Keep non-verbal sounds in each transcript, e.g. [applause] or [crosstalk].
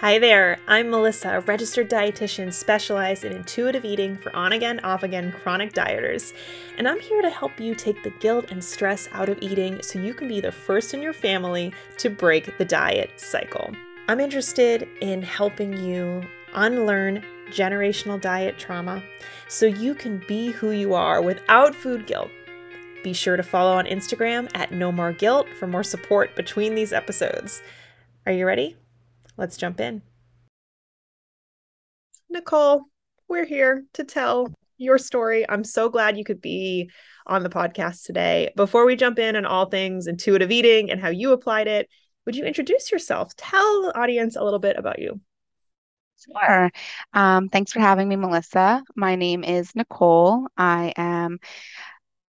Hi there, I'm Melissa, a registered dietitian specialized in intuitive eating for on again, off again chronic dieters. And I'm here to help you take the guilt and stress out of eating so you can be the first in your family to break the diet cycle. I'm interested in helping you unlearn generational diet trauma so you can be who you are without food guilt. Be sure to follow on Instagram at No More Guilt for more support between these episodes. Are you ready? Let's jump in. Nicole, we're here to tell your story. I'm so glad you could be on the podcast today. Before we jump in on all things intuitive eating and how you applied it, would you introduce yourself? Tell the audience a little bit about you. Sure. Um, thanks for having me, Melissa. My name is Nicole. I am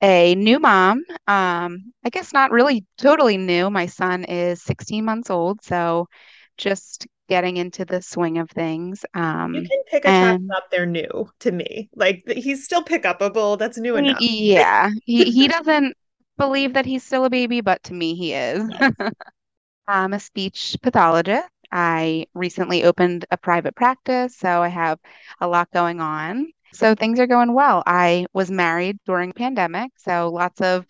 a new mom. Um, I guess not really totally new. My son is 16 months old, so just getting into the swing of things. Um, you can pick a and, up; they're new to me. Like he's still pick upable. That's new enough. Yeah, he he doesn't believe that he's still a baby, but to me, he is. Yes. [laughs] I'm a speech pathologist. I recently opened a private practice, so I have a lot going on. So things are going well. I was married during pandemic, so lots of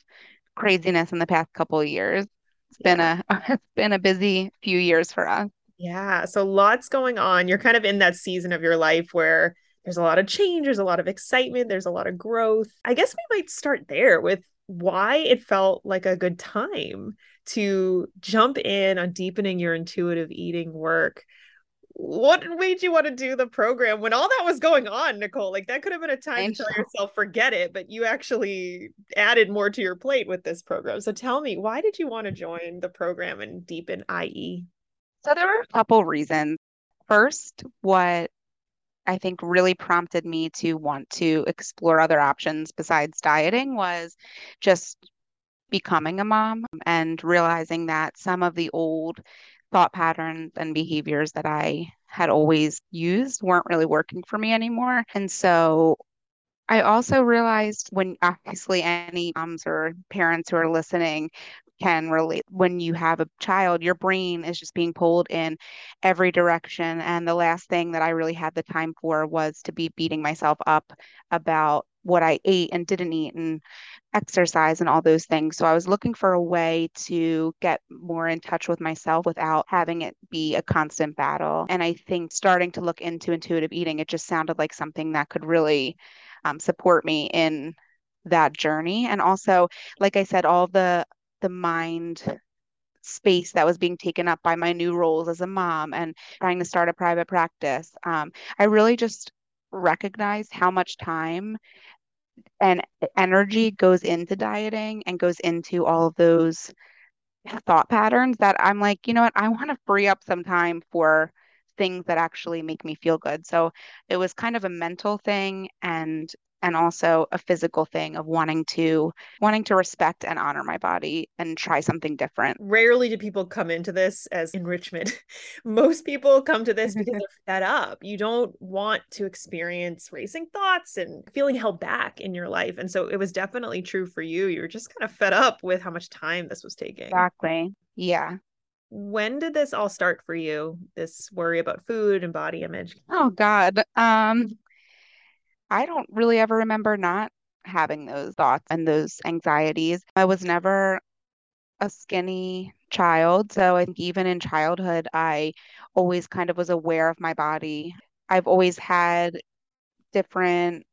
craziness in the past couple of years. It's yeah. been a [laughs] it's been a busy few years for us. Yeah. So lots going on. You're kind of in that season of your life where there's a lot of change, there's a lot of excitement, there's a lot of growth. I guess we might start there with why it felt like a good time to jump in on deepening your intuitive eating work. What made you want to do the program when all that was going on, Nicole? Like that could have been a time to tell yourself, forget it, but you actually added more to your plate with this program. So tell me, why did you want to join the program and deepen IE? So there were a couple reasons. First, what I think really prompted me to want to explore other options besides dieting was just becoming a mom and realizing that some of the old thought patterns and behaviors that I had always used weren't really working for me anymore. And so I also realized when obviously any moms or parents who are listening can relate. When you have a child, your brain is just being pulled in every direction. And the last thing that I really had the time for was to be beating myself up about what I ate and didn't eat and exercise and all those things. So I was looking for a way to get more in touch with myself without having it be a constant battle. And I think starting to look into intuitive eating, it just sounded like something that could really um, support me in that journey. And also, like I said, all the the mind space that was being taken up by my new roles as a mom and trying to start a private practice. Um, I really just recognized how much time and energy goes into dieting and goes into all of those thought patterns that I'm like, you know what, I want to free up some time for things that actually make me feel good. So it was kind of a mental thing and and also a physical thing of wanting to wanting to respect and honor my body and try something different. Rarely do people come into this as enrichment. [laughs] Most people come to this because [laughs] they're fed up. You don't want to experience racing thoughts and feeling held back in your life. And so it was definitely true for you. You were just kind of fed up with how much time this was taking. Exactly. Yeah when did this all start for you this worry about food and body image oh god um I don't really ever remember not having those thoughts and those anxieties. I was never a skinny child. So I think even in childhood, I always kind of was aware of my body. I've always had different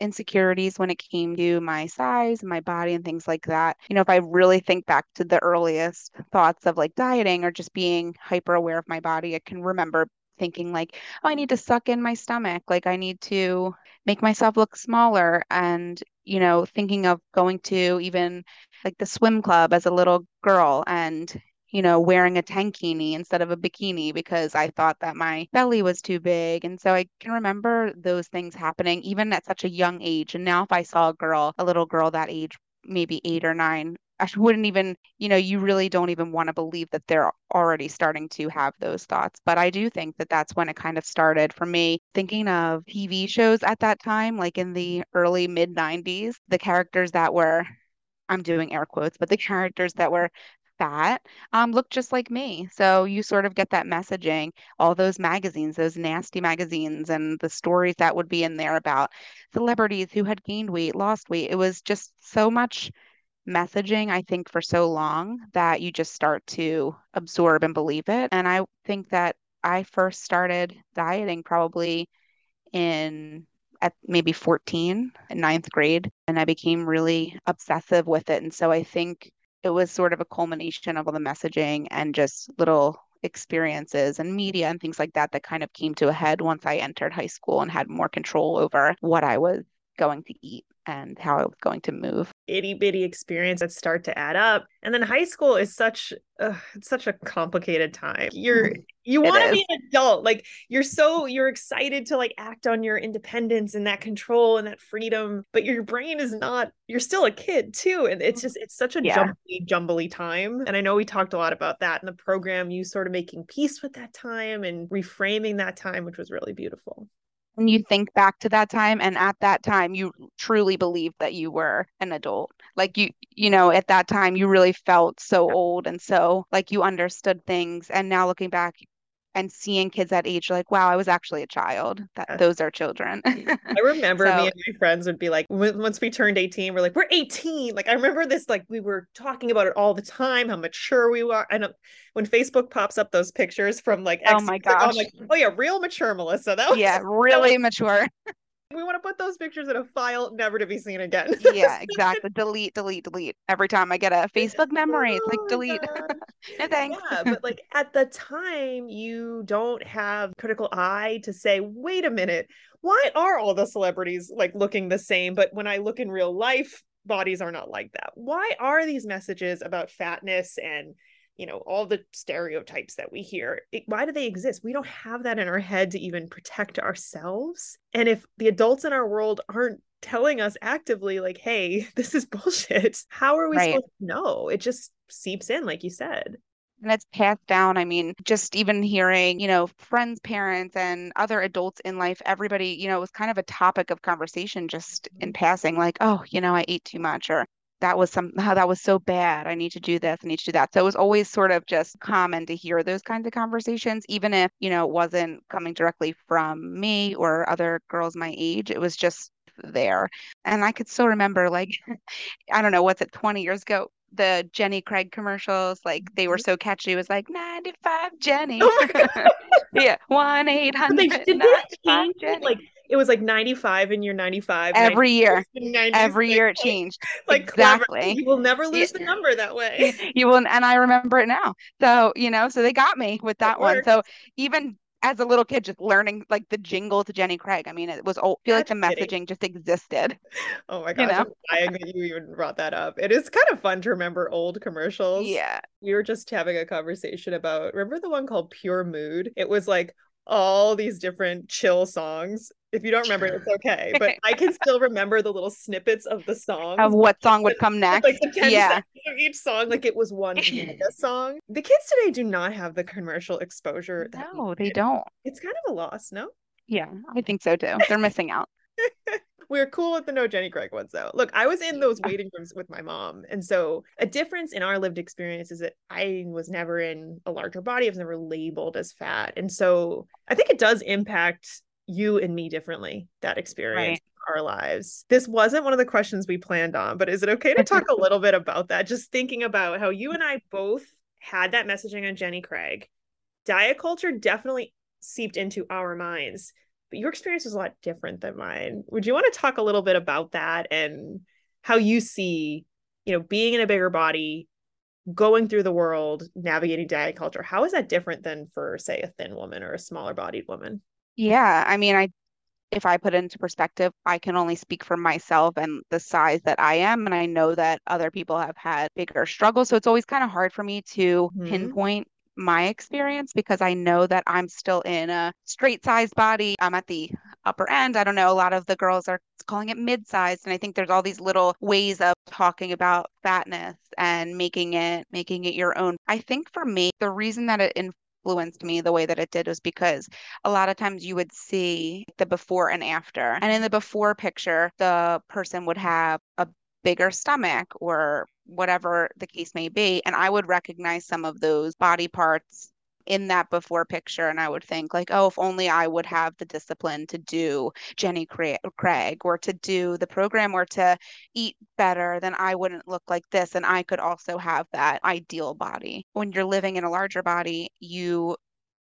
insecurities when it came to my size, my body, and things like that. You know, if I really think back to the earliest thoughts of like dieting or just being hyper aware of my body, I can remember thinking like, oh, I need to suck in my stomach. Like I need to make myself look smaller and, you know, thinking of going to even like the swim club as a little girl and you know, wearing a tankini instead of a bikini because I thought that my belly was too big. And so I can remember those things happening even at such a young age. And now, if I saw a girl, a little girl that age, maybe eight or nine, I wouldn't even, you know, you really don't even want to believe that they're already starting to have those thoughts. But I do think that that's when it kind of started for me thinking of TV shows at that time, like in the early mid 90s, the characters that were, I'm doing air quotes, but the characters that were fat um, looked just like me. So you sort of get that messaging, all those magazines, those nasty magazines, and the stories that would be in there about celebrities who had gained weight, lost weight. It was just so much messaging, I think, for so long that you just start to absorb and believe it. And I think that I first started dieting probably in at maybe 14 in ninth grade and i became really obsessive with it and so i think it was sort of a culmination of all the messaging and just little experiences and media and things like that that kind of came to a head once I entered high school and had more control over what I was going to eat and how I was going to move. Itty bitty experience that start to add up. And then high school is such uh, it's such a complicated time. You're [laughs] you want to be an adult. Like you're so you're excited to like act on your independence and that control and that freedom, but your brain is not you're still a kid too. And it's just it's such a yeah. jumbly, jumbly time. And I know we talked a lot about that in the program, you sort of making peace with that time and reframing that time, which was really beautiful and you think back to that time and at that time you truly believed that you were an adult. Like you you know at that time you really felt so old and so like you understood things. And now looking back and seeing kids that age like wow i was actually a child. That uh, those are children. [laughs] i remember so, me and my friends would be like once we turned 18 we're like we're 18 like i remember this like we were talking about it all the time how mature we were and when facebook pops up those pictures from like oh my gosh I'm like oh yeah real mature melissa. That was [laughs] yeah really mature we want to put those pictures in a file never to be seen again. yeah, [laughs] exactly. Delete, delete, delete. Every time I get a Facebook memory, it's like oh delete. [laughs] no thanks. Yeah, but like at the time, you don't have critical eye to say, wait a minute, why are all the celebrities like looking the same? But when I look in real life, bodies are not like that. Why are these messages about fatness and you know all the stereotypes that we hear it, why do they exist we don't have that in our head to even protect ourselves and if the adults in our world aren't telling us actively like hey [laughs] this is bullshit how are we right. supposed to know it just seeps in like you said and it's passed down. I mean, just even hearing, you know, friends, parents, and other adults in life, everybody, you know, it was kind of a topic of conversation just in mm-hmm. passing, like, oh, you know, I ate too much, or that was some how [laughs] that was so bad. I need to do this, I need to do that. So it was always sort of just common to hear those kinds of conversations, even if, you know, it wasn't coming directly from me or other girls my age. It was just there. And I could still remember like [laughs] I don't know, what's it, 20 years ago, the Jenny Craig commercials, like they were mm-hmm. so catchy. It was like 95 Jenny. Oh [laughs] yeah, 1 800. Did they change it? Like it was like 95 and you're 95 every year every year it changed like exactly clever. you will never lose the number that way you will and i remember it now so you know so they got me with that one so even as a little kid just learning like the jingle to Jenny Craig. I mean, it was old, feel like the messaging just existed. Oh my gosh, you know? I'm dying that you even brought that up. It is kind of fun to remember old commercials. Yeah. We were just having a conversation about remember the one called Pure Mood? It was like all these different chill songs. If you don't remember, it's okay. [laughs] But I can still remember the little snippets of the song. Of what song would come next. Like the 10 yeah. of each song, like it was one [laughs] song. The kids today do not have the commercial exposure. No, they don't. It's kind of a loss, no? Yeah, I think so too. They're missing out. [laughs] we are cool with the no Jenny Craig ones though. Look, I was in those waiting rooms with my mom. And so a difference in our lived experience is that I was never in a larger body. I was never labeled as fat. And so I think it does impact you and me differently, that experience. Right. Our lives. This wasn't one of the questions we planned on, but is it okay to [laughs] talk a little bit about that? Just thinking about how you and I both had that messaging on Jenny Craig. Diet culture definitely seeped into our minds but your experience was a lot different than mine. Would you want to talk a little bit about that and how you see, you know, being in a bigger body, going through the world, navigating diet culture? How is that different than for, say, a thin woman or a smaller bodied woman? Yeah, I mean, I if I put it into perspective, I can only speak for myself and the size that I am. And I know that other people have had bigger struggles. So it's always kind of hard for me to mm-hmm. pinpoint my experience because I know that I'm still in a straight sized body. I'm at the upper end. I don't know. A lot of the girls are calling it mid sized. And I think there's all these little ways of talking about fatness and making it, making it your own. I think for me, the reason that it influenced me the way that it did was because a lot of times you would see the before and after. And in the before picture, the person would have a bigger stomach or whatever the case may be. And I would recognize some of those body parts in that before picture and I would think like, oh, if only I would have the discipline to do Jenny Craig or to do the program or to eat better, then I wouldn't look like this and I could also have that ideal body. When you're living in a larger body, you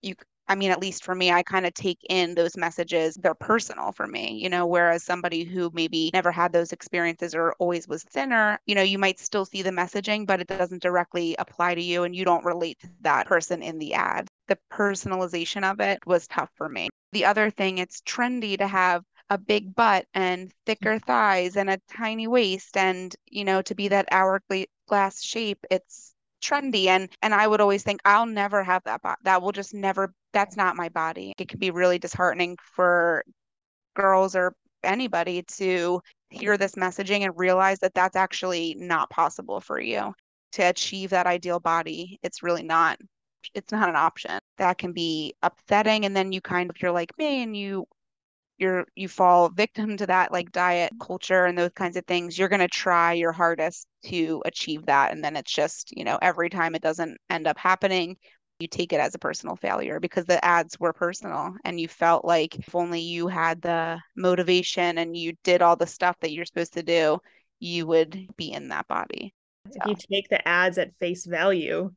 you I mean, at least for me, I kind of take in those messages. They're personal for me, you know, whereas somebody who maybe never had those experiences or always was thinner, you know, you might still see the messaging, but it doesn't directly apply to you and you don't relate to that person in the ad. The personalization of it was tough for me. The other thing, it's trendy to have a big butt and mm. thicker thighs and a tiny waist and you know to be that hourglass shape it's trendy and and I would always think I'll never have that bo- that will just never that's not my body. It can be really disheartening for girls or anybody to hear this messaging and realize that that's actually not possible for you to achieve that ideal body. It's really not it's not an option. That can be upsetting and then you kind of you're like me and you you're you fall victim to that like diet culture and those kinds of things you're going to try your hardest to achieve that. And then it's just you know every time it doesn't end up happening you take it as a personal failure because the ads were personal and you felt like if only you had the motivation and you did all the stuff that you're supposed to do you would be in that body. If you take the ads at face value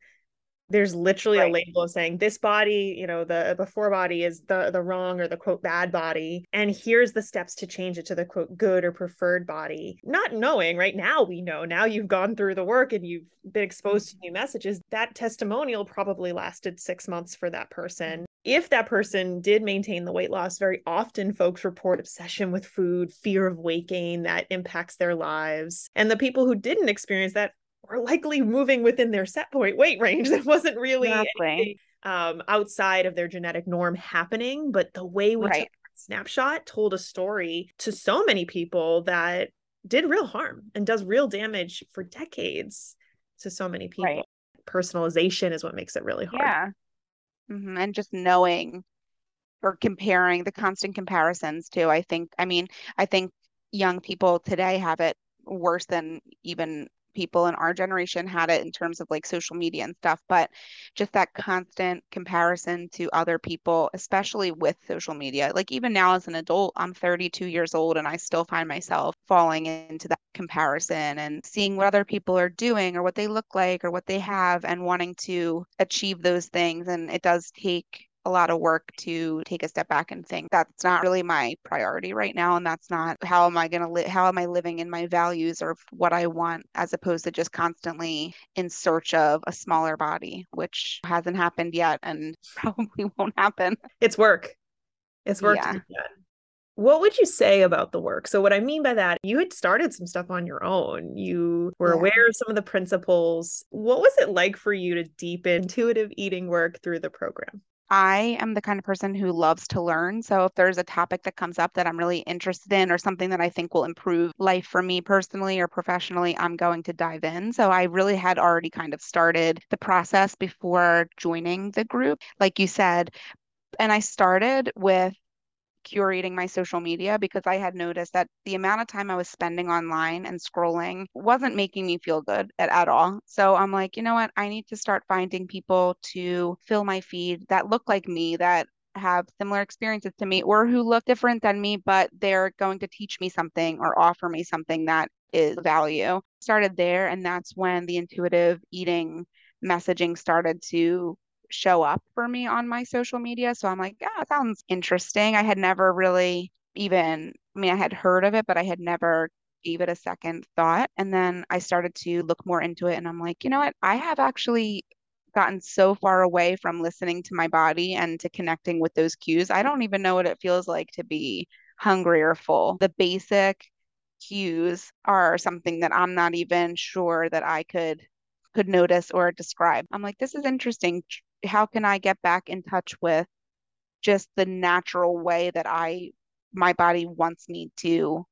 there's literally right. a label of saying this body you know the before body is the the wrong or the quote bad body and here's the steps to change it to the quote good or preferred body not knowing right now we know now you've gone through the work and you've been exposed to mm-hmm. new messages that testimonial probably lasted six months for that person if that person did maintain the weight loss, very often folks report obsession with food, fear of weight gain that impacts their lives. And the people who didn't experience that were likely moving within their set point weight range [laughs] that wasn't really exactly. um, outside of their genetic norm happening. But the way we right. snapshot told a story to so many people that did real harm and does real damage for decades to so many people. Right. Personalization is what makes it really hard. Yeah. Mm-hmm. And just knowing or comparing the constant comparisons too. I think, I mean, I think young people today have it worse than even people in our generation had it in terms of like social media and stuff, but just that constant comparison to other people, especially with social media. Like even now as an adult, I'm 32 years old and I still find myself falling into that comparison and seeing what other people are doing or what they look like or what they have and wanting to achieve those things. And it does take a lot of work to take a step back and think that's not really my priority right now and that's not how am i going to live how am i living in my values or what i want as opposed to just constantly in search of a smaller body which hasn't happened yet and [laughs] probably won't happen it's work it's work yeah. What would you say about the work? So, what I mean by that, you had started some stuff on your own. You were yeah. aware of some of the principles. What was it like for you to deepen intuitive eating work through the program? I am the kind of person who loves to learn. So if there's a topic that comes up that I'm really interested in or something that I think will improve life for me personally or professionally, I'm going to dive in. So I really had already kind of started the process before joining the group. Like you said, and I started with curating my social media because I had noticed that the amount of time I was spending online and scrolling wasn't making me feel good at, at all. So I'm like, you know what? I need to start finding people to fill my feed that look like me, that have similar experiences to me, or who look different than me, but they're going to teach me something or offer me something that is value. Started there, and that's when the intuitive eating messaging started to show up for me on my social media. So I'm like, yeah, it sounds interesting. I had never really even, I mean, I had heard of it, but I had never gave it a second thought. And then I started to look more into it and I'm like, you know what? I have actually gotten so far away from listening to my body and to connecting with those cues. I don't even know what it feels like to be hungry or full. The basic cues are something that I'm not even sure that I could could notice or describe. I'm like, this is interesting how can I get back in touch with just the natural way that I my body wants me to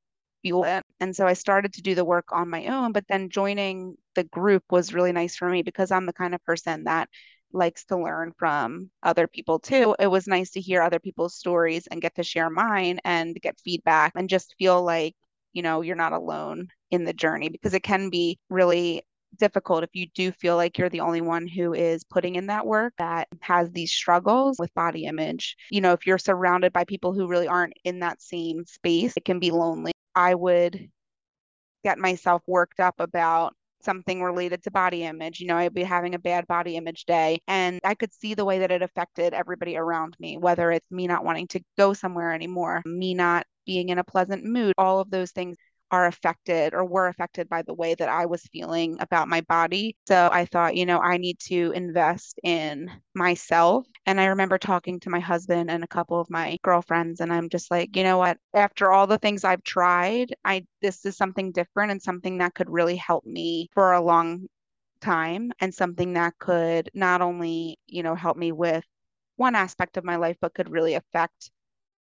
fuel it. And so I started to do the work on my own, but then joining the group was really nice for me because I'm the kind of person that likes to learn from other people too. It was nice to hear other people's stories and get to share mine and get feedback and just feel like, you know, you're not alone in the journey because it can be really difficult if you do feel like you're the only one who is putting in that work that has these struggles with body image. You know, if you're surrounded by people who really aren't in that same space, it can be lonely. I would get myself worked up about something related to body image. You know, I'd be having a bad body image day and I could see the way that it affected everybody around me, whether it's me not wanting to go somewhere anymore, me not being in a pleasant mood, all of those things are affected or were affected by the way that I was feeling about my body. So I thought, you know, I need to invest in myself. And I remember talking to my husband and a couple of my girlfriends and I'm just like, you know what, after all the things I've tried, I this is something different and something that could really help me for a long time and something that could not only, you know, help me with one aspect of my life but could really affect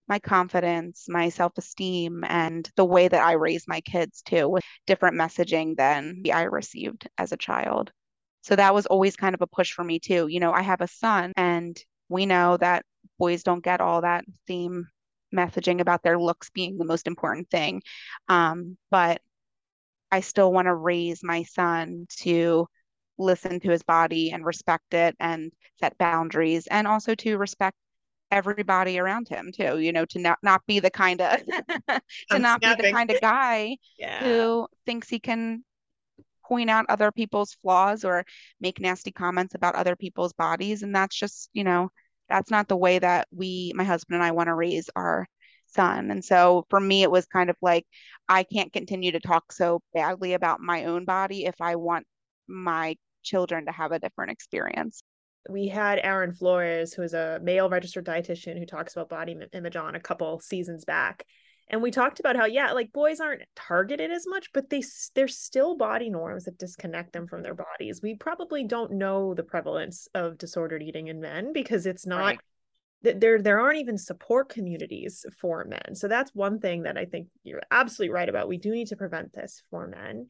my confidence, my self esteem, and the way that I raise my kids too, with different messaging than I received as a child. So that was always kind of a push for me too. You know, I have a son, and we know that boys don't get all that same messaging about their looks being the most important thing. Um, but I still want to raise my son to listen to his body and respect it and set boundaries and also to respect everybody around him too you know to not not be the kind of [laughs] to I'm not snapping. be the kind of guy yeah. who thinks he can point out other people's flaws or make nasty comments about other people's bodies and that's just you know that's not the way that we my husband and I want to raise our son and so for me it was kind of like I can't continue to talk so badly about my own body if I want my children to have a different experience we had Aaron Flores, who is a male registered dietitian who talks about body image on a couple seasons back. And we talked about how, yeah, like boys aren't targeted as much, but they there's still body norms that disconnect them from their bodies. We probably don't know the prevalence of disordered eating in men because it's not right there there aren't even support communities for men so that's one thing that i think you're absolutely right about we do need to prevent this for men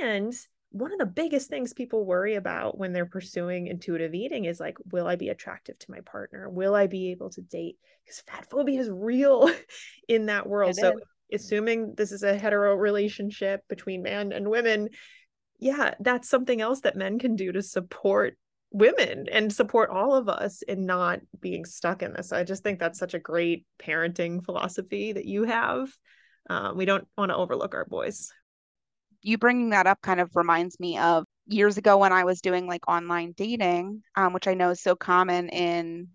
and one of the biggest things people worry about when they're pursuing intuitive eating is like, will I be attractive to my partner? Will I be able to date? Because fat phobia is real [laughs] in that world. It so, is. assuming this is a hetero relationship between man and women, yeah, that's something else that men can do to support women and support all of us in not being stuck in this. I just think that's such a great parenting philosophy that you have. Um, we don't want to overlook our boys you bringing that up kind of reminds me of years ago when I was doing like online dating, um, which I know is so common in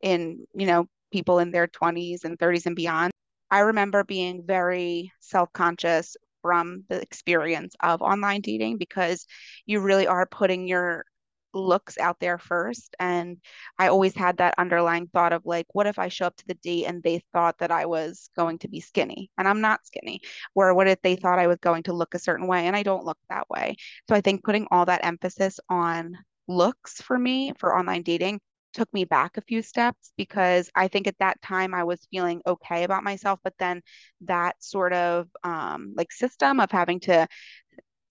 in you know people in their 20s and 30s and beyond. I remember being very self-conscious from the experience of online dating because you really are putting your looks out there first. And I always had that underlying thought of like, what if I show up to the date and they thought that I was going to be skinny and I'm not skinny? Or what if they thought I was going to look a certain way and I don't look that way? So I think putting all that emphasis on looks for me for online dating took me back a few steps because I think at that time I was feeling okay about myself, but then that sort of um, like system of having to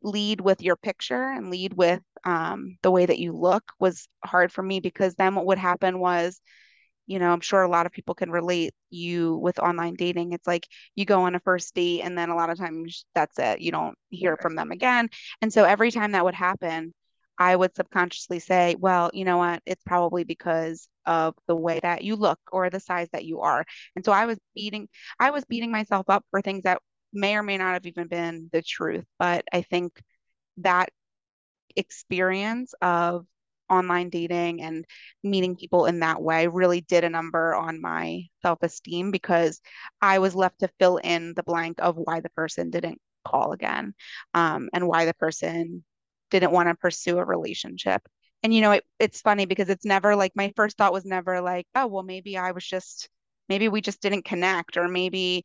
lead with your picture and lead with um, the way that you look was hard for me because then what would happen was you know i'm sure a lot of people can relate you with online dating. It's like you go on a first date and then a lot of times that's it. You don't hear from them again. And so every time that would happen i would subconsciously say well you know what? It's probably because of the way that you look or the size that you are. And so i was beating i was beating myself up for things that may or may not have even been the truth. But I think that experience of online dating and meeting people in that way really did a number on my self esteem because I was left to fill in the blank of why the person didn't call again um, and why the person didn't want to pursue a relationship. And, you know, it, it's funny because it's never like my first thought was never like, oh, well, maybe I was just, maybe we just didn't connect or maybe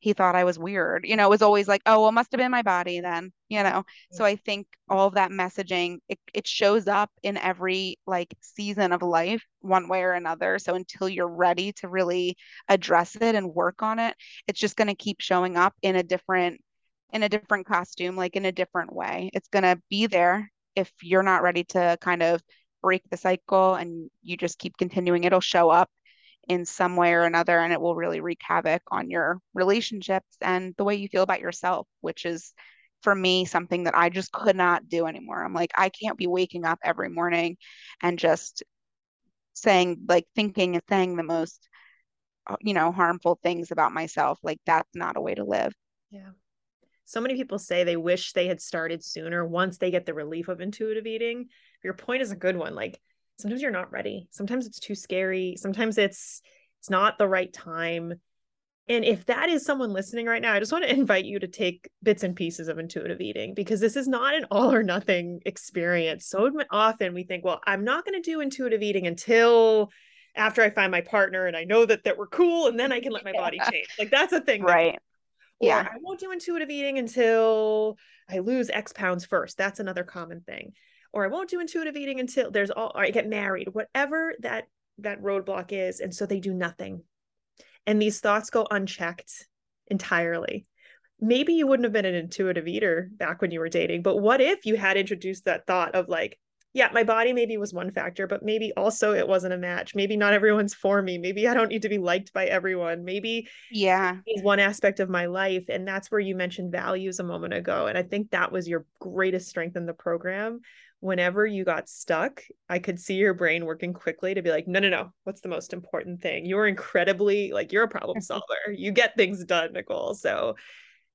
he thought I was weird. You know, it was always like, oh, well, it must have been my body then, you know. So I think all of that messaging, it, it shows up in every like season of life, one way or another. So until you're ready to really address it and work on it, it's just going to keep showing up in a different in a different costume, like in a different way. It's going to be there if you're not ready to kind of break the cycle and you just keep continuing, it'll show up in some way or another and it will really wreak havoc on your relationships and the way you feel about yourself which is for me something that I just could not do anymore. I'm like, I can't be waking up every morning and just saying, like, thinking and saying the most, uh, you know, harmful things about myself. Like, that's not a way to live. Yeah. So many people say they wish they had started sooner once they get the relief of intuitive eating. Your point is a good one. Like, sometimes you're not ready. Sometimes it's too scary. Sometimes it's, it's not the right time and if that is someone listening right now, I just want to [laughs] invite you to take bits and pieces of intuitive eating because this is not an [laughs] all or nothing experience. So often we think, well, I'm not going to do intuitive eating until after I find my partner and I know that that we're cool and then I can let my body [laughs] change. Like that's a thing. Right. Yeah. I won't do intuitive eating until I lose X pounds first. That's another common thing. Or I won't do intuitive eating until there's all or I get married, whatever that that roadblock is. And so they do nothing and these thoughts go unchecked entirely maybe you wouldn't have been an intuitive eater back when you were dating but what if you had introduced that thought of like yeah my body maybe was one factor but maybe also it wasn't a match. Maybe not everyone's for me. Maybe i don't need to be liked by everyone. Maybe yeah. is one aspect of my life and that's where you mentioned values a moment ago and i think that was your greatest strength in the program. Whenever you got stuck, I could see your brain working quickly to be like, no, no, no, what's the most important thing? You're incredibly like you're a problem solver. you get things done, Nicole. So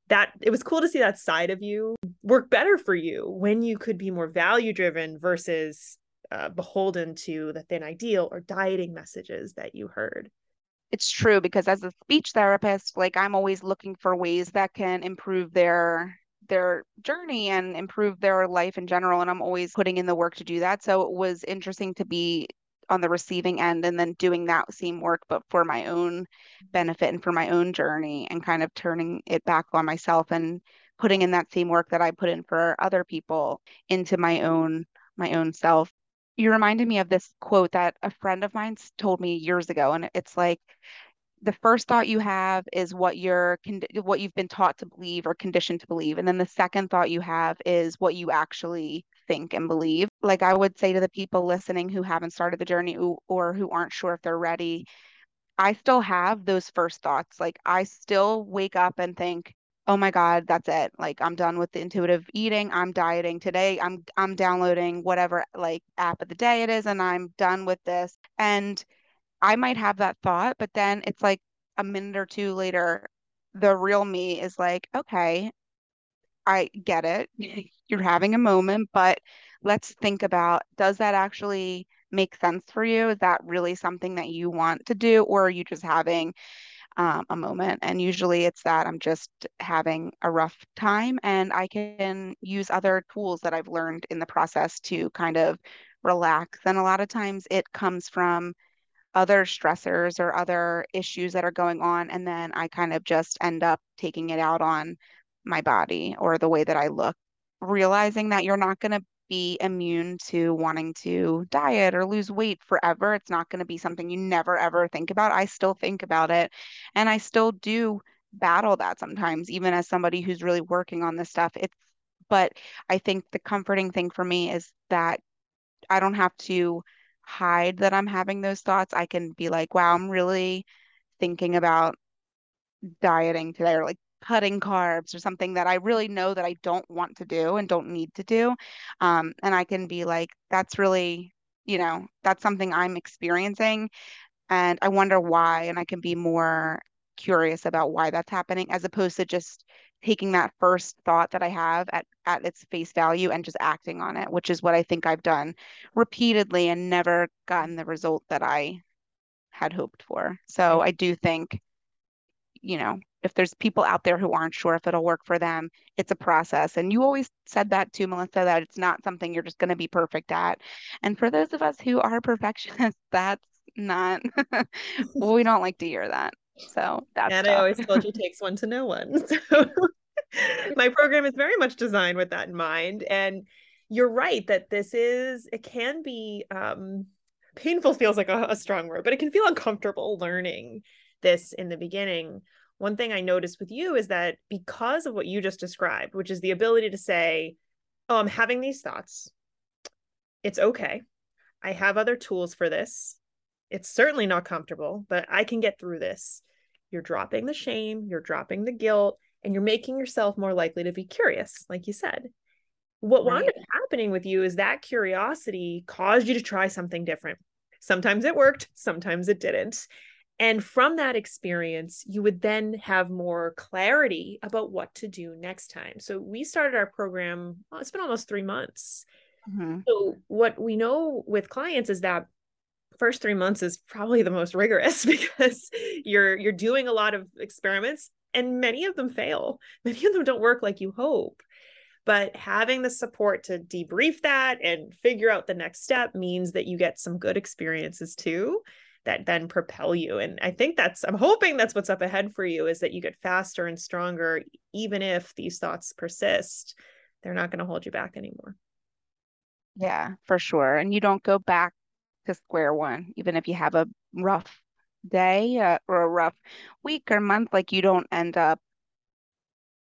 that it was cool to see that side of you work better for you when you could be more value driven versus uh, beholden to the thin ideal or dieting messages that you heard. It's true because as a speech therapist, like I'm always looking for ways that can improve their their journey and improve their life in general. And I'm always putting in the work to do that. So it was interesting to be on the receiving end and then doing that same work, but for my own benefit and for my own journey and kind of turning it back on myself and putting in that same work that I put in for other people into my own my own self. You reminded me of this quote that a friend of mine told me years ago and it's like the first thought you have is what you're what you've been taught to believe or conditioned to believe and then the second thought you have is what you actually think and believe. Like i would say to the people listening who haven't started the journey or who aren't sure if they're ready i still have those first thoughts. Like i still wake up and think oh my god that's it. Like i'm done with the intuitive eating. I'm dieting today. I'm i'm downloading whatever like app of the day it is and i'm done with this. And I might have that thought, but then it's like a minute or two later, the real me is like, okay, I get it. [laughs] You're having a moment, but let's think about does that actually make sense for you? Is that really something that you want to do, or are you just having um, a moment? And usually it's that I'm just having a rough time, and I can use other tools that I've learned in the process to kind of relax. And a lot of times it comes from other stressors or other issues that are going on. And then I kind of just end up taking it out on my body or the way that I look, realizing that you're not going to be immune to wanting to diet or lose weight forever. It's not going to be something you never ever think about. I still think about it and I still do battle that sometimes, even as somebody who's really working on this stuff. It's, but I think the comforting thing for me is that I don't have to hide that I'm having those thoughts. I can be like, wow, I'm really thinking about dieting today or like cutting carbs or something that I really know that I don't want to do and don't need to do. Um, and I can be like, that's really, you know, that's something I'm experiencing. And I wonder why. And I can be more curious about why that's happening as opposed to just taking that first thought that I have at, at its face value and just acting on it, which is what I think I've done repeatedly and never gotten the result that I had hoped for. So I do think, you know, if there's people out there who aren't sure if it'll work for them, it's a process. And you always said that too, Melissa, that it's not something you're just going to be perfect at. And for those of us who are [laughs] perfectionists, that's not, [laughs] we don't like to hear that. So that's and tough. I always told you takes one to know one. [laughs] So my program is very much designed with that in mind. And you're right that this is it can be um painful feels like a, a strong word, but it can feel uncomfortable learning this in the beginning. One thing I noticed with you is that because of what you just described, which is the ability to say, Oh, I'm having these thoughts. It's okay. I have other tools for this. It's certainly not comfortable, but I can get through this. You're dropping the shame, you're dropping the guilt, and you're making yourself more likely to be curious, like you said. What wound up happening with you is that curiosity caused you to try something different. Sometimes it worked, sometimes it didn't. And from that experience, you would then have more clarity about what to do next time. So we started our program, well, it's been almost three months. Mm-hmm. So what we know with clients is that first three months is probably the most rigorous [laughs] because you're you're doing a lot of experiments and many of them fail. [laughs] Many of them don't work like you hope. But having the support to debrief that and figure out the next step means that you get some good experiences too that then propel you and i think that's i'm hoping that's what's up ahead for you is that you get faster and stronger even if these thoughts persist they're not going to hold you back anymore. Yeah for sure and you don't go back to square one even if you have a rough day uh, or a rough week or month like you don't end up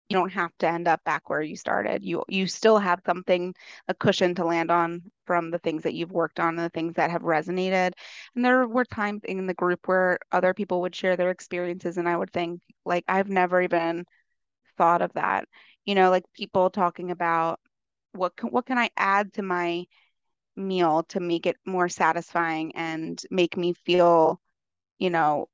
you don't have to end up back where you started. You you still have something, a cushion to land on from the things that you've worked on and the things that have resonated. And there were times in the group where other people would share their experiences and I would think like I've never even thought of that. You know, like people talking about what can, what can I add to my meal to make it more satisfying and make me feel, you know,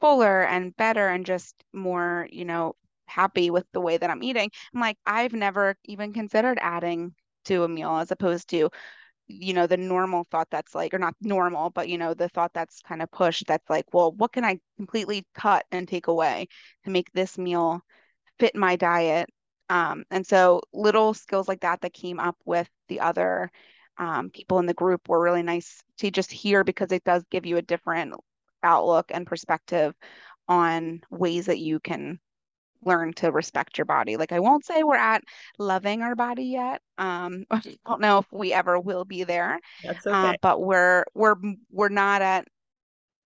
fuller and better and just more, you know, happy with the way that I'm eating. I'm like, I've never even considered adding to a meal as opposed to, you know, the normal thought that's like, or not normal, but, you know, the thought that's kind of pushed that's like, well, what can I completely cut and take away to make this meal fit my diet? Um, and so little skills like that that came up with the other um, people in the group were really nice to just hear because it does give you a different outlook and perspective on ways that you can learn to respect your body. Like I won't say we're at loving our body yet. Um, [laughs] I don't know if we ever will be there. That's uh, okay. Uh, but we're we're we're not at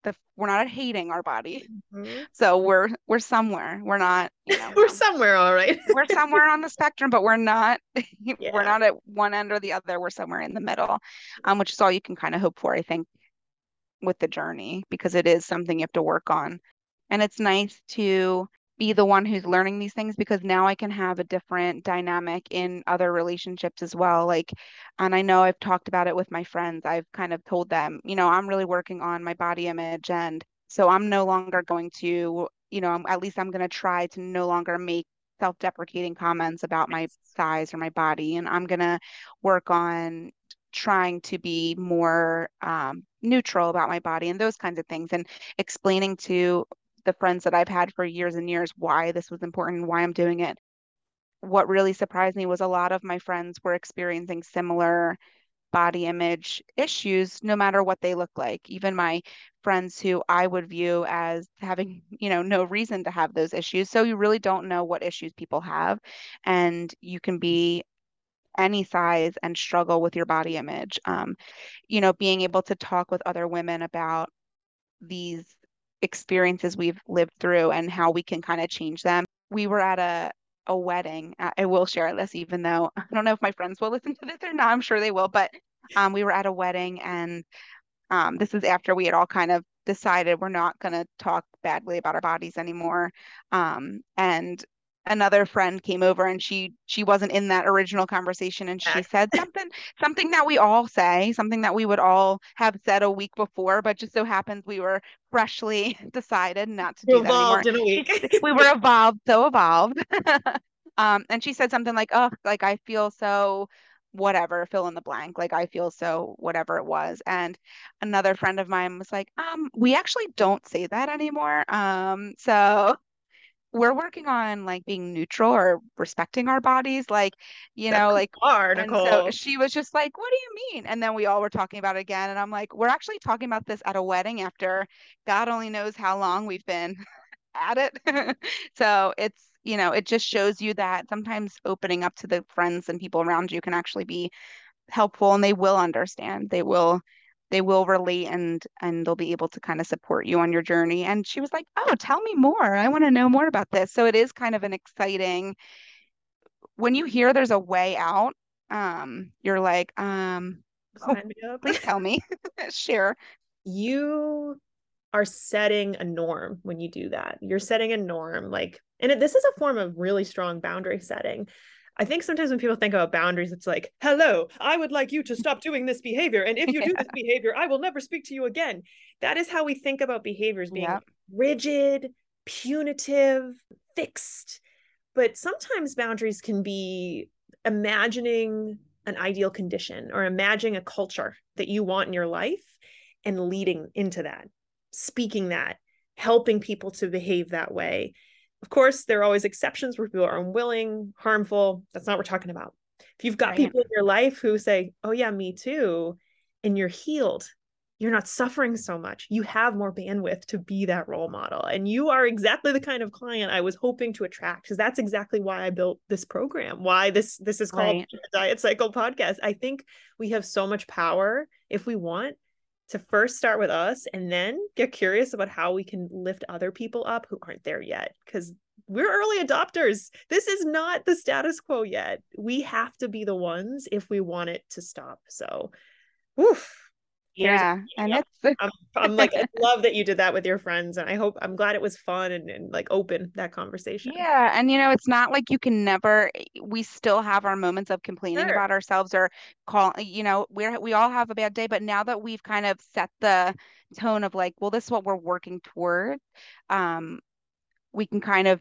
the we're not at hating our body. Mm-hmm. So we're we're somewhere. We're not. You know, [laughs] we're somewhere, all right. we're somewhere on the spectrum, but we're not. [laughs] Yeah. We're not at one end or the other. We're somewhere in the middle, um, which is all you can kind of hope for, I think, with the journey because it is something you have to work on. And it's nice to be the one who's learning these things because now I can have a different dynamic in other relationships as well. Like, and I know I've talked about it with my friends. I've kind of told them, you know, I'm really working on my body image. And so I'm no longer going to, you know, at least I'm going to try to no longer make self deprecating comments about my size or my body. And I'm going to work on trying to be more um, neutral about my body and those kinds of things and explaining to the friends that I've had for years and years why this was important, why I'm doing it. What really surprised me was a lot of my friends were experiencing similar body image issues no matter what they look like. Even my friends who i would view as having [laughs] you know no reason to have those issues. So you really don't know what issues people have and you can be any size and struggle with your body image. Um, you know being able to talk with other women about these experiences we've lived through and how we can kind of change them. We were at a a wedding. I will share this, even though [laughs] I don't know if my friends will listen to this or not. I'm sure they will, but um, we were at a wedding, and um, this is after we had all kind of decided we're not going to talk badly about our bodies anymore. Um, and another friend came over and she she wasn't in that original conversation and she said something something that we all say something that we would all have said a week before but just so happens we were freshly [laughs] decided not to do evolved that anymore. In a week. We were evolved so evolved. [laughs] Um and she said something like oh like i feel so whatever fill in the blank like i feel so whatever it was. And another friend of mine was like um we actually don't say that anymore. Um so we're working on like being neutral or respecting our bodies like you That's know like hard so she was just like what do you mean? And then we all were talking about it again and i'm like we're actually talking about this at a wedding after god only knows how long we've been [laughs] at it. [laughs] So it's you know it just shows you that sometimes opening up to the friends and people around you can actually be helpful and they will understand. They will they will relate and and they'll be able to kind of support you on your journey. And she was like oh tell me more. I want to know more about this. So it is kind of an exciting when you hear there's a way out um you're like um oh, please tell me [laughs] share. You are setting a norm when you do that. You're setting a norm like and it, this is a form of really strong boundary setting. I think sometimes when people think about boundaries, it's like, hello, I would like you to stop doing this behavior. And if you do this [laughs] behavior, I will never speak to you again. That is how we think about behaviors being yeah. rigid, punitive, fixed. But sometimes boundaries can be imagining an ideal condition or imagining a culture that you want in your life and leading into that, speaking that, helping people to behave that way. Of course, there are always exceptions where people are unwilling, harmful. That's not what we're talking about. If you've got right. people in your life who say, Oh, yeah, me too, and you're healed, you're not suffering so much. You have more bandwidth to be that role model. And you are exactly the kind of client I was hoping to attract because that's exactly why I built this program, why this this is called right. Diet Cycle podcast. I think we have so much power if we want to first start with us and then get curious about how we can lift other people up who aren't there yet because we're early adopters. This is not the status quo yet. We have to be the ones if we want it to stop. So, woof, yeah and it's I'm, I'm, like i [laughs] love that you did that with your friends and i hope i'm glad it was fun and, and like open that conversation yeah and you know it's not like you can never we still have our moments of complaining sure. about ourselves or call you know we're we all have a bad day but now that we've kind of set the tone of like well this is what we're working toward um we can kind of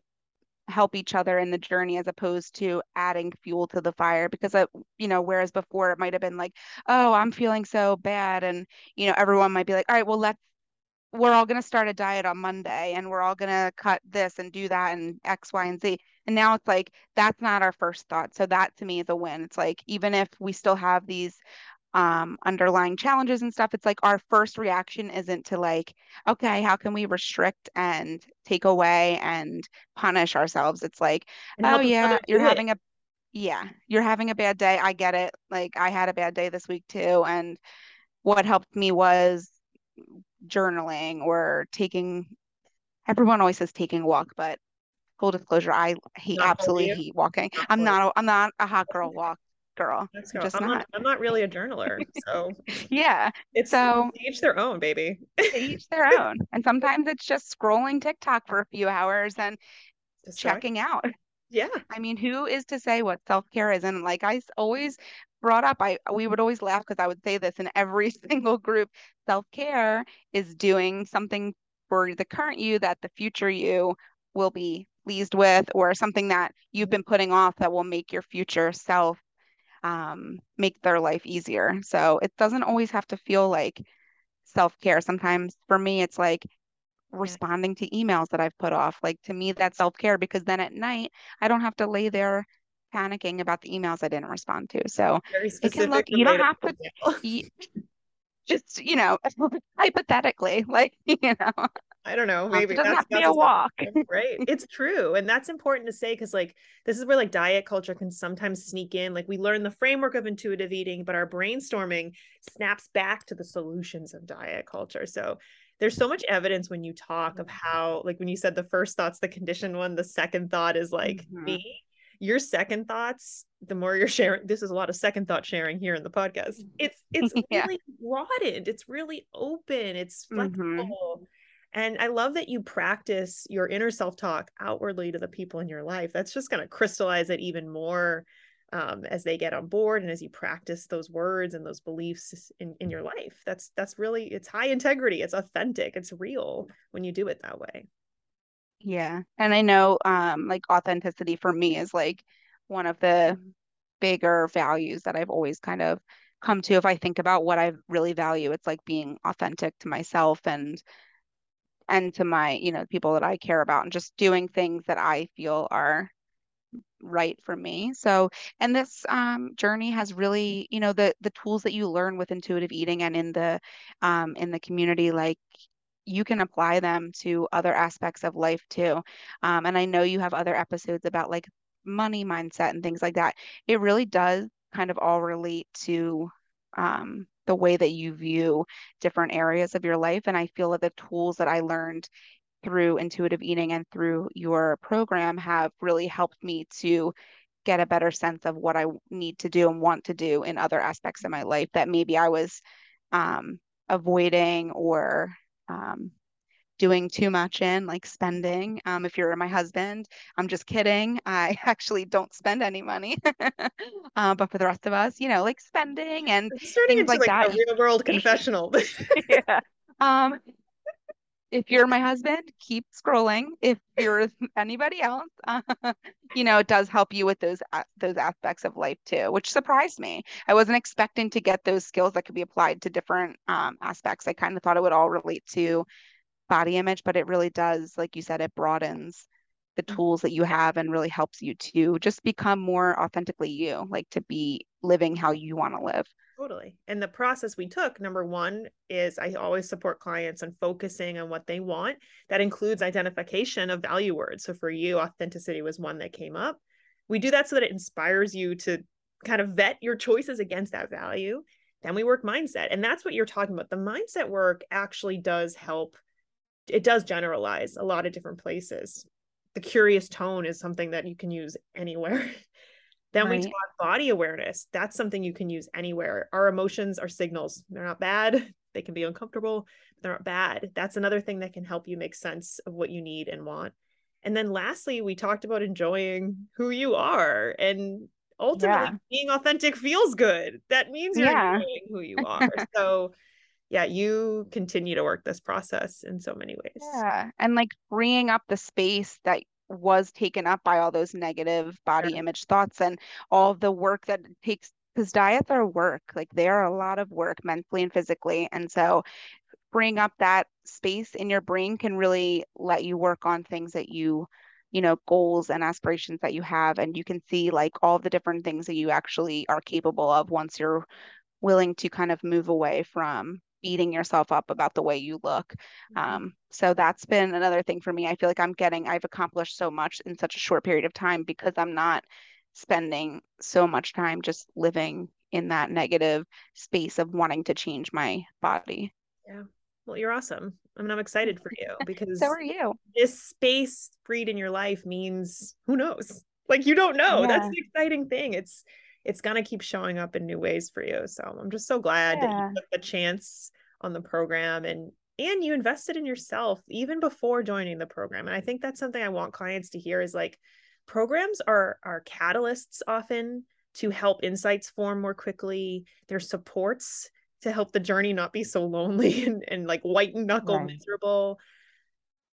help each other in the journey as opposed to adding fuel to the fire because uh, you know whereas before it might have been like oh i'm feeling so bad and you know everyone might be like all right well let's we're all going to start a diet on monday and we're all going to cut this and do that and x y and z. And now it's like that's not our first thought. So that to me is a win. It's like even if we still have these um, underlying challenges and stuff, it's like our first reaction isn't to like, okay, how can we restrict and take away and punish ourselves? It's like, oh yeah, you're having a yeah, you're having a bad day. I get it. Like I had a bad day this week too. And what helped me was journaling or taking everyone always says taking a walk, but full disclosure, I hate not absolutely hate walking. I'm not a, I'm not a hot girl walk girl. Let's go. Just I'm not. not. I'm not really a journaler, so [laughs] yeah. It's so each their own, baby. each their own, [laughs] and sometimes it's just scrolling TikTok for a few hours and just checking out. Yeah. I mean, who is to say what self care is? And like I always brought up, I we would always laugh because I would say this in every [laughs] single group. Self care is doing something for the current you that the future you will be pleased with, or something that you've been putting off that will make your future self um, make their life easier. So it doesn't always have to feel like self care. Sometimes for me, it's like responding to emails that I've put off. Like to me, that's self care because then at night, I don't have to lay there panicking about the emails I didn't respond to. So it can look, you don't have to. [laughs] You, just you know [laughs] hypothetically like [laughs] you know I don't know. Maybe it doesn't that's, have to be a walk. [laughs] right. It's true. And that's important to say because, like, this is where like diet culture can sometimes sneak in. Like, we learn the framework of intuitive eating, but our brainstorming snaps back to the solutions of diet culture. So, there's so much evidence when you talk of how, like, when you said the first thought's the conditioned one, the second thought is like mm-hmm. me. Your second thoughts, the more you're sharing, this is a lot of second thought sharing here in the podcast. It's it's [laughs] yeah. really broadened. It's really open. It's mm-hmm. flexible. Mm-hmm and I love that you practice your inner self talk outwardly to the people in your life. That's just going to crystallize it even more um, as they get on board and as you practice those words and those beliefs in, in your life. That's that's really it's high integrity. It's authentic. It's real when you do it that way. Yeah, and I know um, like authenticity for me is like one of the bigger values that I've always kind of come to. If I think about what I really value, it's like being authentic to myself and and to my you know people that i care about and just doing things that i feel are right for me. So and this um, journey has really you know the the tools that you learn with intuitive eating and in the um, in the community like you can apply them to other aspects of life too. Um, and i know you have other episodes about like money mindset and things like that. It really does kind of all relate to um, the way that you view different areas of your life. And I feel that the tools that I learned through intuitive eating and through your program have really helped me to get a better sense of what I need to do and want to do in other aspects of my life that maybe I was um, avoiding or um, doing too much in, like spending. Um, if you're my husband, I'm just kidding. I [laughs] actually don't spend any money. [laughs] uh, but for the rest of us, you know, like spending and it's turning into like, like that. a real world [laughs] confessional. yeah. Um, if you're my husband, keep scrolling. If you're anybody else, uh, you know, it does help you with those uh, those aspects of life too, which surprised me. I wasn't expecting to get those skills that could be applied to different um, aspects. I kind of thought it would all relate to body image, but it really does, like you said, it broadens the mm-hmm. tools that you have and really helps you to just become more authentically you, like to be living how you want to live. Totally. And the process we took, number one, is I always support clients on focusing on what they want. That includes identification of value words. So for you, authenticity was one that came up. We do that so that it inspires you to kind of vet your choices against that value. Then we work mindset. And that's what you're talking about. The mindset work actually does help, it does generalize a lot of different places. The curious tone is something that you can use anywhere. [laughs] Then right. we talk body awareness. That's something you can use anywhere. Our emotions are signals. They're not bad. [laughs] They can be uncomfortable, but they're not bad. That's another thing that can help you make sense of what you need and want. And then lastly, we talked about enjoying who you are and ultimately yeah. being authentic feels good. That means you're yeah. enjoying who you are. [laughs] so yeah, you continue to work this process in so many ways. Yeah. And like freeing up the space that was taken up by all those negative body sure. image thoughts and all the work that it takes because diets are work like they are a lot of work mentally and physically and so bring up that space in your brain can really let you work on things that you you know goals and aspirations that you have and you can see like all the different things that you actually are capable of once you're willing to kind of move away from beating yourself up about the way you look. Mm-hmm. Um, so that's been another thing for me. I feel like I'm getting, I've accomplished so much in such a short period of time because I'm not spending so much time just living in that negative space of wanting to change my body. Yeah. Well, you're awesome. I mean, I'm excited for you [laughs] because so are you. This space freed in your life means who knows? Like you don't know. Yeah. That's the exciting thing. It's it's gonna keep showing up in new ways for you. So I'm just so glad yeah. that you took the chance on the program and and you invested in yourself even before joining the program. And I think that's something I want clients to hear is like programs are are catalysts often to help insights form more quickly. They're supports to help the journey not be so lonely [laughs] and, and like white knuckle right. miserable.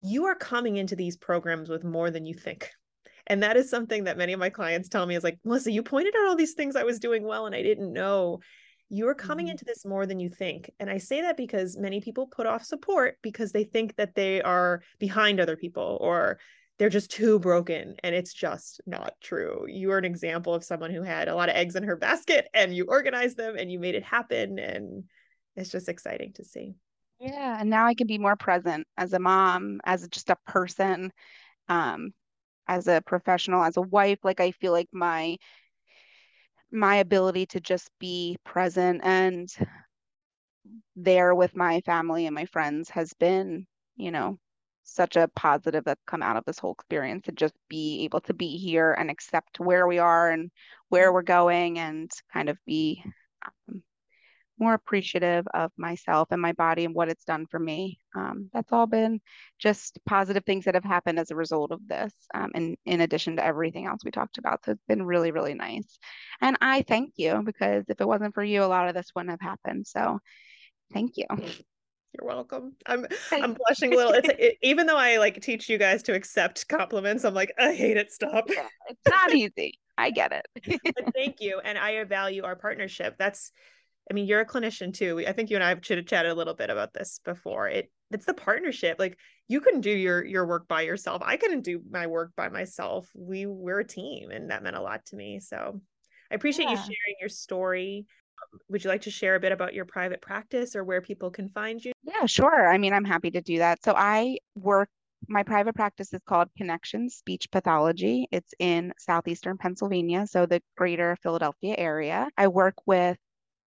You are coming into these programs with more than you think. And that is something that many of my clients tell me is like, Melissa, you pointed out all these things I was doing well and I didn't know. You're coming mm-hmm. into this more than you think. And I say that because many people put off support because they think that they are behind other people or they're just too broken. And it's just not true. You are an example of someone who had a lot of eggs in her basket and you organized them and you made it happen. And it's just exciting to see. Yeah. And now I can be more present as a mom, as just a person. Um, as a professional, as a wife, like I feel like my my ability to just be present and there with my family and my friends has been, you know, such a positive that's come out of this whole experience to just be able to be here and accept where we are and where we're going and kind of be um, more appreciative of myself and my body and what it's done for me. Um, that's all been just positive things that have happened as a result of this, um, and in addition to everything else we talked about. So it's been really, really nice. And I thank you because if it wasn't for you, a lot of this wouldn't have happened. So thank you. You're welcome. I'm I'm [laughs] blushing a little. It's it, even though I like teach you guys to accept compliments, I'm like I hate it. Stop. Yeah, it's not easy. I get it. [laughs] thank you, and I value our partnership. That's I mean, you're a clinician too. I think you and I have chit chatted a little bit about this before. It it's the partnership. Like you couldn't do your your work by yourself. I couldn't do my work by myself. We we're a team, and that meant a lot to me. So I appreciate yeah. you sharing your story. Um, would you like to share a bit about your private practice or where people can find you? Yeah, sure. I mean, I'm happy to do that. So I work my private practice is called Connection Speech Pathology. It's in southeastern Pennsylvania, so the greater Philadelphia area. I work with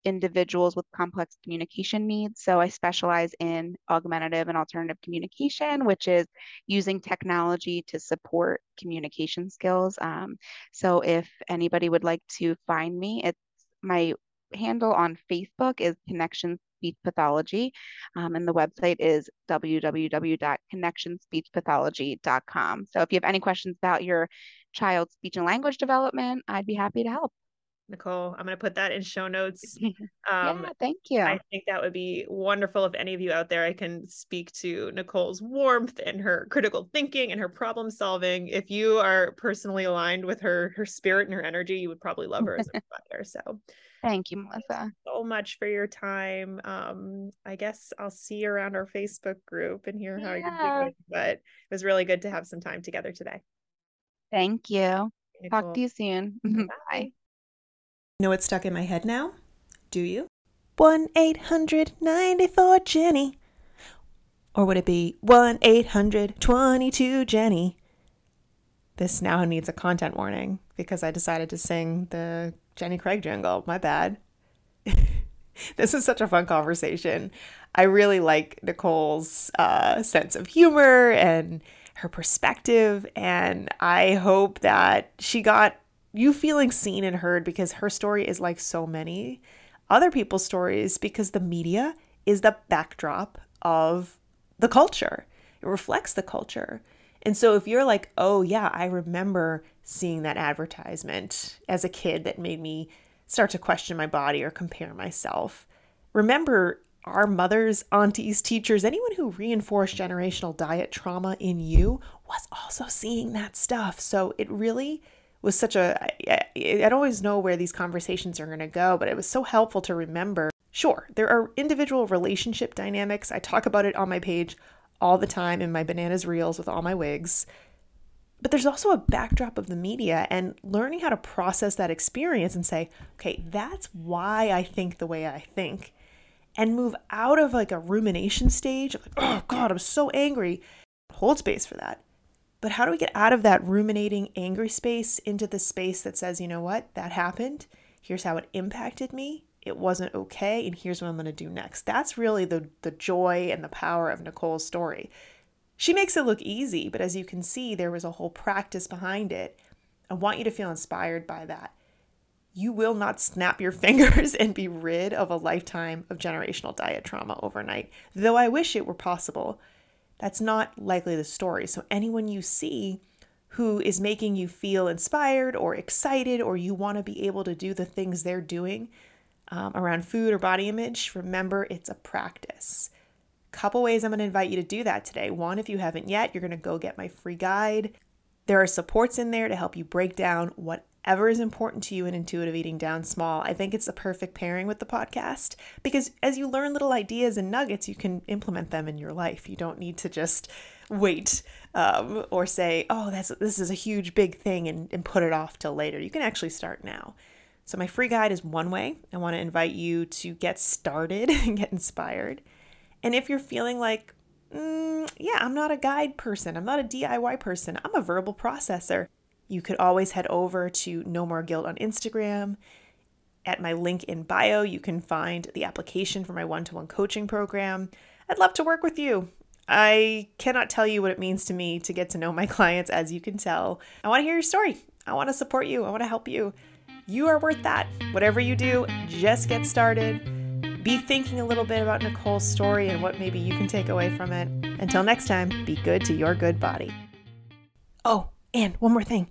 individuals with complex communication needs. So I specialize in augmentative and alternative communication, which is using technology to support communication skills. Um, so if anybody would like to find me, it's my handle on Facebook is Connection speech pathology. Um, and the website is www.connectionspeechpathology.com. So if you have any questions about your child's speech and language development, I'd be happy to help. Nicole. I'm going to put that in show notes. [laughs] Um, yeah, thank you. I think that would be wonderful if any of you out there I can speak to Nicole's warmth and her critical thinking and her problem solving. If you are personally aligned with her her spirit and her energy, you would probably love her as a [laughs] provider. So thank you, Melissa. so much for your time. Um, I guess I'll see you around our Facebook group and hear how yeah. you're doing. But it was really good to have some time together today. Thank you. Nicole. Talk to you soon. [laughs] Bye. Bye. Know what's stuck in my head now? Do you? 1 800 94 Jenny. Or would it be 1 800 22 Jenny? This now needs a content warning because I decided to sing the Jenny Craig jingle. My bad. [laughs] this is such a fun conversation. I really like Nicole's uh, sense of humor and her perspective, and I hope that she got you feeling seen and heard because her story is like so many other people's stories because the media is the backdrop of the culture. It reflects the culture. And so if you're like, oh, yeah, I remember seeing that advertisement as a kid that made me start to question my body or compare myself, remember our mothers, aunties, teachers, anyone who reinforced generational diet trauma in you was also seeing that stuff. So it really was such a I, I don't always know where these conversations are going to go, but it was so helpful to remember. Sure, there are individual relationship dynamics. I talk about it on my page all the time in my bananas reels with all my wigs. But there's also a backdrop of the media and learning how to process that experience and say, okay, that's why I think the way I think. And move out of like a rumination stage of like, oh God, I'm so angry. Hold space for that but how do we get out of that ruminating, angry space into the space that says, you know what, that happened. Here's how it impacted me. It wasn't okay, and here's what I'm going to do next. That's really the the joy and the power of Nicole's story. She makes it look easy, but as you can see, there was a whole practice behind it. I want you to feel inspired by that. You will not snap your [laughs] fingers and be rid of a lifetime of generational diet trauma overnight, though I wish it were possible. That's not likely the story. So, anyone you see who is making you feel inspired or excited, or you want to be able to do the things they're doing um, around food or body image, remember it's a practice. Couple ways I'm going to invite you to do that today. One, if you haven't yet, you're going to go get my free guide. There are supports in there to help you break down what whatever is important to you in intuitive eating down small. I think it's a perfect pairing with the podcast because as you learn little ideas and nuggets, you can implement them in your life. You don't need to just wait um, or say, oh, that's this is a huge big thing and, and put it off till later. You can actually start now. So my free guide is one way. I want to invite you to get started [laughs] and get inspired. And if you're feeling like, mm, yeah, I'm not a guide person, I'm not a DIY person, I'm a verbal processor you could always head over to No More Guilt on Instagram. At my link in bio, you can find the application for my one to one coaching program. I'd love to work with you. I cannot tell you what it means to me to get to know my [laughs] clients, as you can tell. I want to hear your story. I want to support you. I want to help you. You are worth that. Whatever you do, just get started. Be thinking a little bit about Nicole's story and what maybe you can take away from it. Until next time, be good to your good body. Oh, and one more thing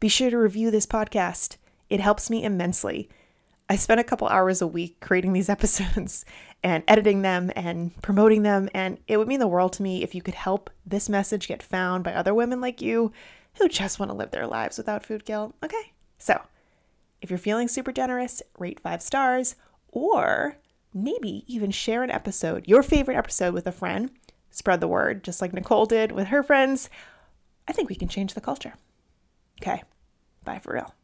be sure to review this podcast. It helps me immensely. I spend a couple hours a week creating these [laughs] episodes and editing them and promoting them, and it would mean the world to me if you could help this message get found by other women like you who just want to live their lives without food guilt. Okay, so if you're feeling super generous, rate five stars, or maybe even share an episode, your favorite episode, with a friend. Spread the word, just like Nicole did with her friends. I think we can change the culture. Okay. Bye for real.